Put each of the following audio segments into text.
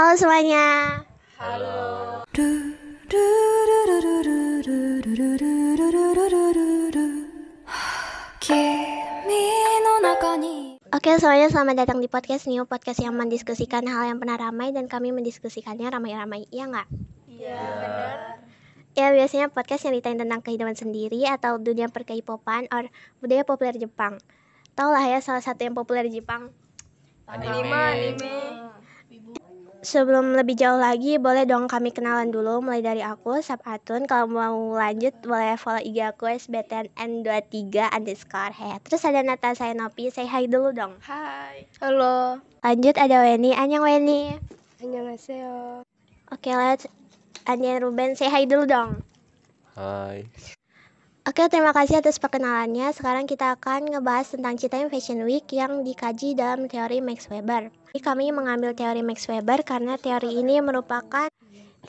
Halo semuanya. Halo. Oke semuanya selamat datang di podcast New Podcast yang mendiskusikan hal yang pernah ramai dan kami mendiskusikannya ramai-ramai Iya nggak? Iya benar. Ya biasanya podcast yang ditanya tentang kehidupan sendiri Atau dunia perkeipopan or budaya populer Jepang Tau lah ya salah satu yang populer di Jepang Anime. Anime. Sebelum lebih jauh lagi, boleh dong kami kenalan dulu mulai dari aku, Sapatun. Kalau mau lanjut, boleh follow IG aku SBTNN23 underscore head. Terus ada Natasha Nopi, say hi dulu dong. Hai. Halo. Lanjut ada Weni, Anyang Weni. Annyeonghaseyo. Oke, let's Anya Ruben, say hi dulu dong. Hai. Oke, terima kasih atas perkenalannya. Sekarang kita akan ngebahas tentang Citaim Fashion Week yang dikaji dalam teori Max Weber. Kami mengambil teori Max Weber karena teori ini merupakan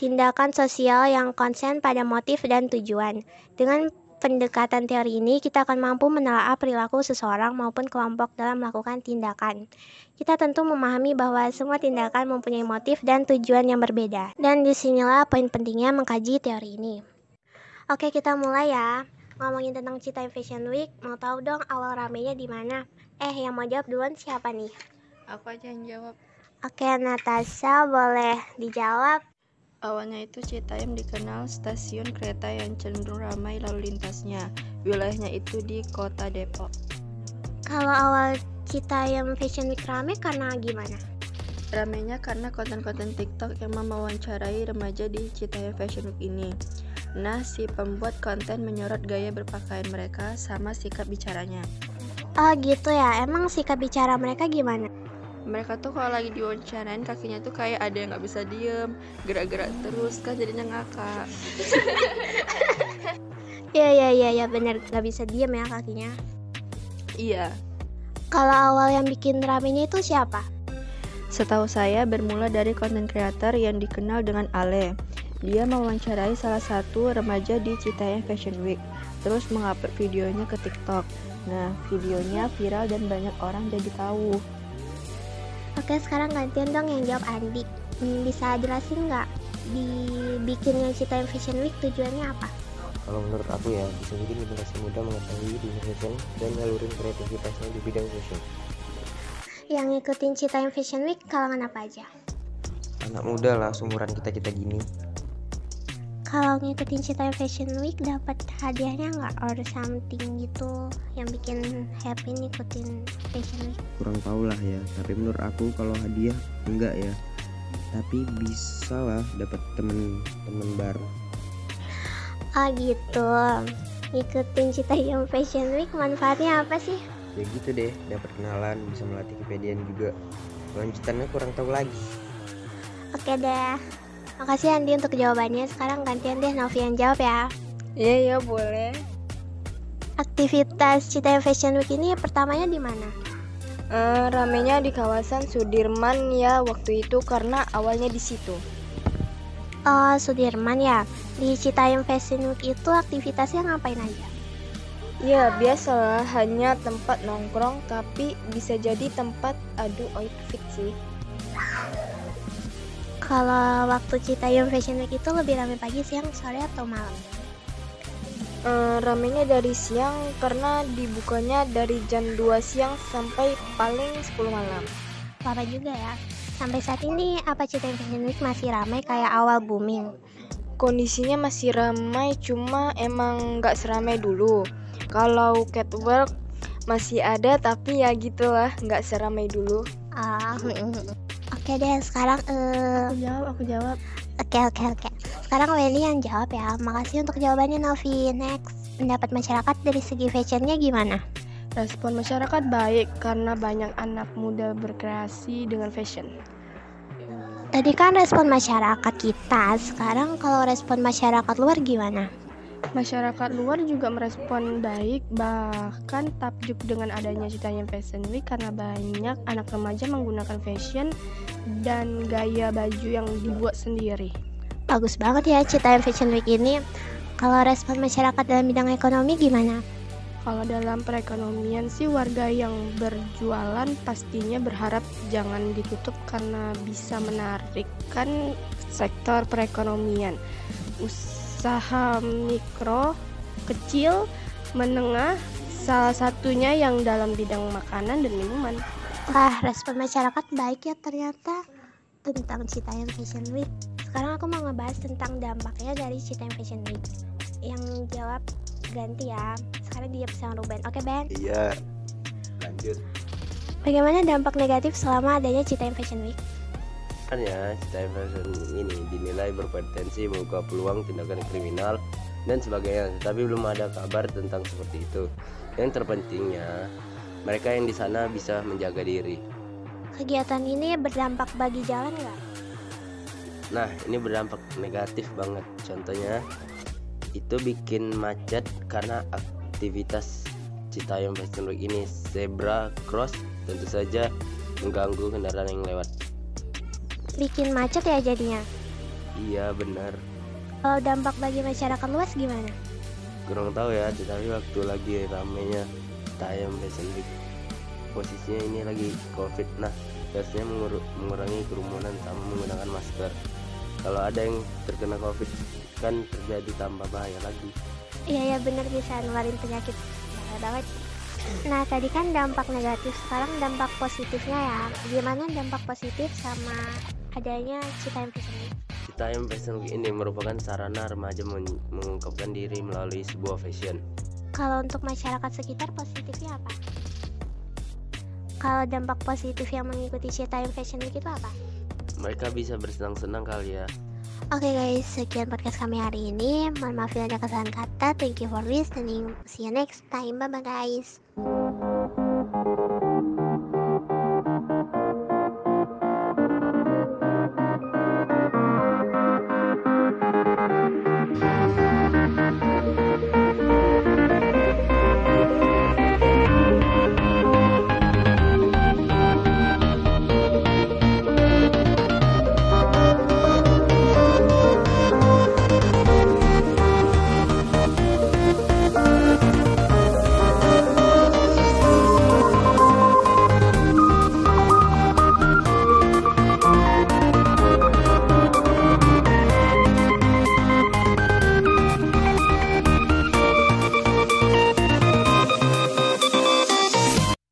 tindakan sosial yang konsen pada motif dan tujuan. Dengan pendekatan teori ini, kita akan mampu menelaah perilaku seseorang maupun kelompok dalam melakukan tindakan. Kita tentu memahami bahwa semua tindakan mempunyai motif dan tujuan yang berbeda. Dan di sinilah poin pentingnya mengkaji teori ini. Oke, kita mulai ya. Ngomongin tentang Citaim Fashion Week, mau tahu dong awal ramenya di mana? Eh, yang mau jawab duluan siapa nih? Aku aja yang jawab. Oke, Natasha boleh dijawab. Awalnya itu Citayam dikenal stasiun kereta yang cenderung ramai lalu lintasnya. Wilayahnya itu di kota Depok. Kalau awal Citaim Fashion Week rame karena gimana? Ramainya karena konten-konten TikTok yang mewawancarai remaja di Citayam Fashion Week ini. Nah, si pembuat konten menyorot gaya berpakaian mereka sama sikap bicaranya. Oh gitu ya, emang sikap bicara mereka gimana? Mereka tuh kalau lagi diwawancarain kakinya tuh kayak ada yang nggak bisa diem, gerak-gerak terus kan jadinya ngakak. Iya iya iya ya, bener gak bisa diem ya kakinya. Iya, Kalau awal yang bikin ramenya itu siapa? Setahu saya bermula dari konten kreator yang dikenal dengan Ale. Dia mewawancarai salah satu remaja di Citayam Fashion Week, terus mengupload videonya ke TikTok. Nah, videonya viral dan banyak orang jadi tahu. Oke, sekarang gantian dong yang jawab Andi. Hmm, Bisa jelasin nggak dibikinnya Citaim Fashion Week tujuannya apa? Kalau menurut aku ya, bisa jadi generasi muda mengetahui dunia fashion dan nyalurin kreativitasnya di bidang fashion. Yang ngikutin Citaim Fashion Week kalangan apa aja? Anak muda lah, seumuran kita-kita gini. Kalau ngikutin Citaim Fashion Week dapat hadiahnya nggak or something gitu yang bikin happy ngikutin Fashion Week? kurang tahu lah ya tapi menurut aku kalau hadiah enggak ya tapi bisa lah dapat temen-temen baru Ah gitu. Ngikutin Citaim Fashion Week manfaatnya apa sih? ya gitu deh dapat kenalan bisa melatih kepedean juga lanjutannya kurang tahu lagi Oke deh. Makasih Andi untuk jawabannya. Sekarang gantian deh Novi yang jawab ya. Iya, ya boleh. Aktivitas Citaim Fashion Week ini pertamanya di mana? Eh, ramenya di kawasan Sudirman ya waktu itu karena awalnya di situ. Oh, Sudirman ya. Di Citaim Fashion Week itu aktivitasnya ngapain aja? Ya biasalah hanya tempat nongkrong tapi bisa jadi tempat adu outfit sih. Kalau waktu Citaim Fashion Week itu lebih ramai pagi, siang, sore, atau malam? Eh, ramenya dari siang karena dibukanya dari jam 2 siang sampai paling 10 malam. Lama juga ya. Sampai saat ini, apa Citaim Fashion Week masih ramai kayak awal booming? Kondisinya masih ramai cuma emang nggak seramai dulu. Kalau catwalk masih ada tapi ya gitulah nggak seramai dulu. Ah, oke deh. Sekarang, eh, jawab, aku jawab. oke oke oke. Sekarang Weni yang jawab ya. Makasih untuk jawabannya Novi. Next, pendapat masyarakat dari segi fashionnya gimana? Respon masyarakat baik karena banyak anak muda berkreasi dengan fashion. Tadi kan respon masyarakat kita. Sekarang kalau respon masyarakat luar gimana? Masyarakat luar juga merespon baik, bahkan takjub dengan adanya Citayam Fashion Week karena banyak anak remaja menggunakan fashion dan gaya baju yang dibuat sendiri. Bagus banget ya Citaim Fashion Week ini. Kalau respon masyarakat dalam bidang ekonomi gimana? Kalau dalam perekonomian sih warga yang berjualan pastinya berharap jangan ditutup karena bisa menarikkan sektor perekonomian. Usaha mikro, kecil, menengah, salah satunya yang dalam bidang makanan dan minuman. Wah, respon masyarakat baik ya ternyata tentang Citayam Fashion Week. Sekarang aku mau ngebahas tentang dampaknya dari Citayam Fashion Week. Yang jawab ganti ya. Sekarang dia sama Ruben. Oke, Ben. Iya. Lanjut. Bagaimana dampak negatif selama adanya Citayam Fashion Week? Kan ya, Citayam Fashion ini dinilai berpotensi membuka peluang tindakan kriminal dan sebagainya, tapi belum ada kabar tentang seperti itu. Yang terpentingnya, mereka yang di sana bisa menjaga diri. Kegiatan ini berdampak bagi jalan nggak? Nah, ini berdampak negatif banget. Contohnya, itu bikin macet karena aktivitas Citayam Fashion Week ini zebra cross tentu saja mengganggu kendaraan yang lewat. Bikin macet ya jadinya. Iya benar, Kalau dampak bagi masyarakat luas gimana? kurang tahu ya. Tetapi waktu lagi ramenya Fashion Week, posisinya ini lagi COVID. Nah, biasanya mengur- mengurangi kerumunan sama menggunakan masker. Kalau ada yang terkena COVID, kan terjadi tambah bahaya lagi. Iya ya bener bisa ngeluarin penyakit bahaya banget. Nah tadi kan dampak negatif, sekarang dampak positifnya ya. Gimana dampak positif sama adanya Citayam Fashion Week? Citayam Fashion Week ini merupakan sarana remaja men- mengungkapkan diri melalui sebuah fashion. Kalau untuk masyarakat sekitar positifnya apa? Kalau dampak positif yang mengikuti Citayam Fashion Week itu apa? Mereka bisa bersenang-senang kali ya. Oke guys, sekian podcast kami hari ini. Mohon maaf bila ada kesalahan kata. Thank you for listening. See you next time. Bye bye guys.